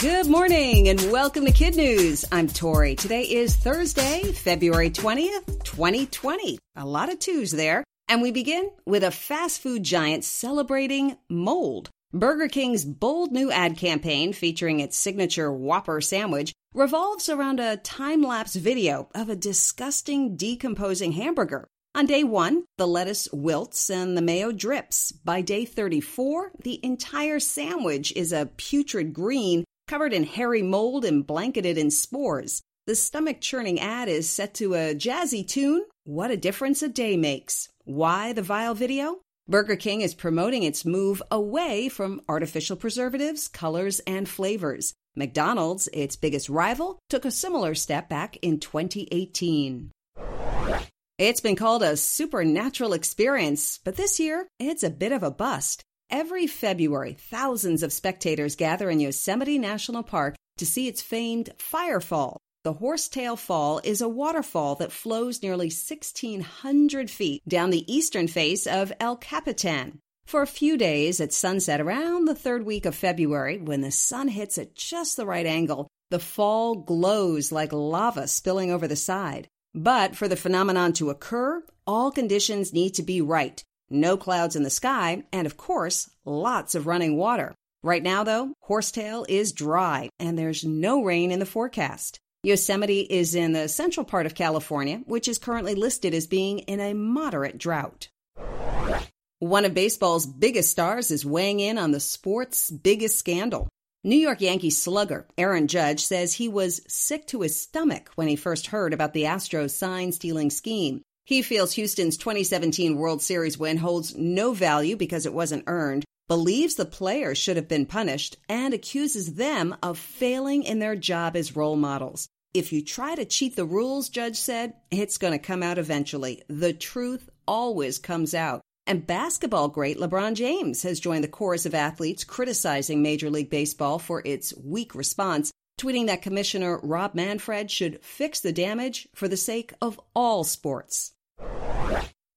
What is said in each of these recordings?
Good morning and welcome to Kid News. I'm Tori. Today is Thursday, February 20th, 2020. A lot of twos there. And we begin with a fast food giant celebrating mold. Burger King's bold new ad campaign featuring its signature Whopper sandwich revolves around a time lapse video of a disgusting decomposing hamburger. On day one, the lettuce wilts and the mayo drips. By day 34, the entire sandwich is a putrid green covered in hairy mold and blanketed in spores. The stomach churning ad is set to a jazzy tune. What a difference a day makes. Why the vile video? Burger King is promoting its move away from artificial preservatives, colors, and flavors. McDonald's, its biggest rival, took a similar step back in 2018. It's been called a supernatural experience, but this year it's a bit of a bust. Every February, thousands of spectators gather in Yosemite National Park to see its famed Firefall. The Horsetail Fall is a waterfall that flows nearly 1,600 feet down the eastern face of El Capitan. For a few days at sunset around the third week of February, when the sun hits at just the right angle, the fall glows like lava spilling over the side. But for the phenomenon to occur, all conditions need to be right no clouds in the sky, and of course, lots of running water. Right now, though, Horsetail is dry and there's no rain in the forecast. Yosemite is in the central part of California, which is currently listed as being in a moderate drought. One of baseball's biggest stars is weighing in on the sport's biggest scandal. New York Yankees slugger Aaron Judge says he was sick to his stomach when he first heard about the Astros sign stealing scheme. He feels Houston's 2017 World Series win holds no value because it wasn't earned, believes the players should have been punished, and accuses them of failing in their job as role models. If you try to cheat the rules, Judge said, it's going to come out eventually. The truth always comes out. And basketball great LeBron James has joined the chorus of athletes criticizing Major League Baseball for its weak response, tweeting that Commissioner Rob Manfred should fix the damage for the sake of all sports.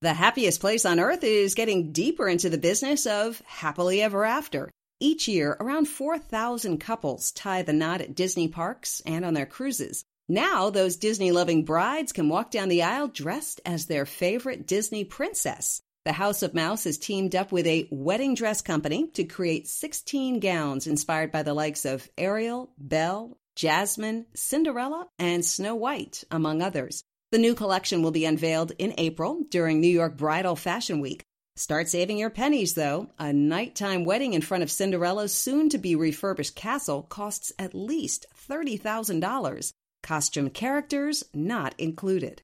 The happiest place on earth is getting deeper into the business of happily ever after. Each year, around 4,000 couples tie the knot at Disney parks and on their cruises. Now, those Disney loving brides can walk down the aisle dressed as their favorite Disney princess. The House of Mouse has teamed up with a wedding dress company to create 16 gowns inspired by the likes of Ariel, Belle, Jasmine, Cinderella, and Snow White, among others. The new collection will be unveiled in April during New York Bridal Fashion Week. Start saving your pennies, though. A nighttime wedding in front of Cinderella's soon to be refurbished castle costs at least $30,000. Costume characters not included.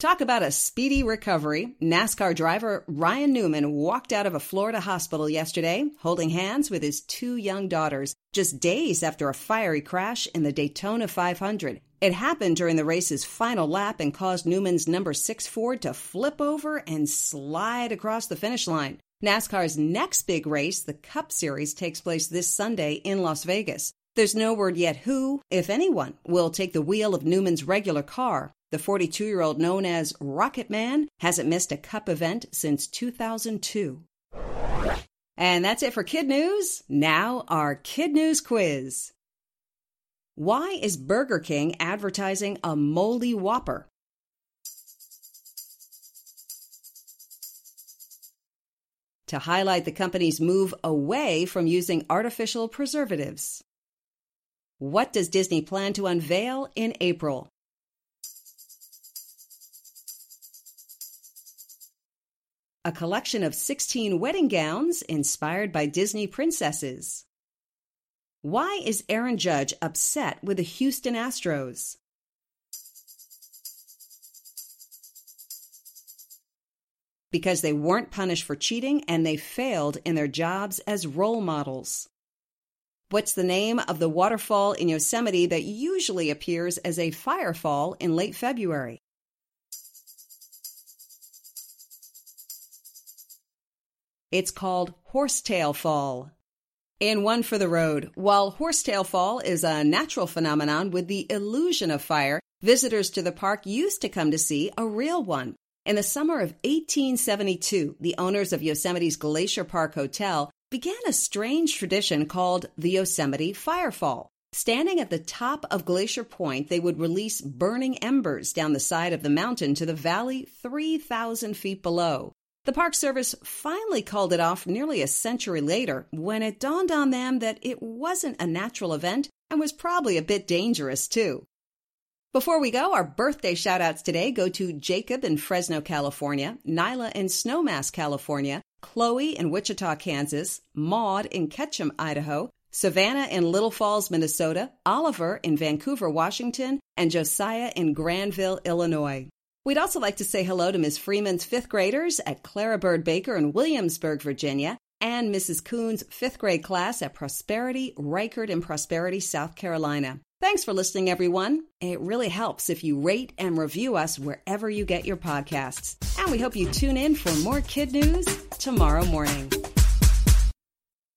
Talk about a speedy recovery. NASCAR driver Ryan Newman walked out of a Florida hospital yesterday holding hands with his two young daughters just days after a fiery crash in the Daytona 500. It happened during the race's final lap and caused Newman's number six Ford to flip over and slide across the finish line. NASCAR's next big race, the Cup Series, takes place this Sunday in Las Vegas. There's no word yet who, if anyone, will take the wheel of Newman's regular car. The 42 year old, known as Rocket Man, hasn't missed a Cup event since 2002. And that's it for Kid News. Now, our Kid News quiz. Why is Burger King advertising a moldy Whopper? To highlight the company's move away from using artificial preservatives. What does Disney plan to unveil in April? A collection of 16 wedding gowns inspired by Disney princesses. Why is Aaron Judge upset with the Houston Astros? Because they weren't punished for cheating and they failed in their jobs as role models. What's the name of the waterfall in Yosemite that usually appears as a firefall in late February? It's called Horsetail Fall. In One for the Road, while Horsetail Fall is a natural phenomenon with the illusion of fire, visitors to the park used to come to see a real one. In the summer of 1872, the owners of Yosemite's Glacier Park Hotel began a strange tradition called the Yosemite Firefall. Standing at the top of Glacier Point, they would release burning embers down the side of the mountain to the valley 3,000 feet below. The Park Service finally called it off nearly a century later when it dawned on them that it wasn't a natural event and was probably a bit dangerous, too. Before we go, our birthday shoutouts today go to Jacob in Fresno, California, Nyla in Snowmass, California, Chloe in Wichita, Kansas, Maud in Ketchum, Idaho, Savannah in Little Falls, Minnesota, Oliver in Vancouver, Washington, and Josiah in Granville, Illinois. We'd also like to say hello to Ms. Freeman's fifth graders at Clara Byrd Baker in Williamsburg, Virginia, and Mrs. Coon's fifth grade class at Prosperity, Rikard in Prosperity, South Carolina. Thanks for listening, everyone. It really helps if you rate and review us wherever you get your podcasts. And we hope you tune in for more kid news tomorrow morning.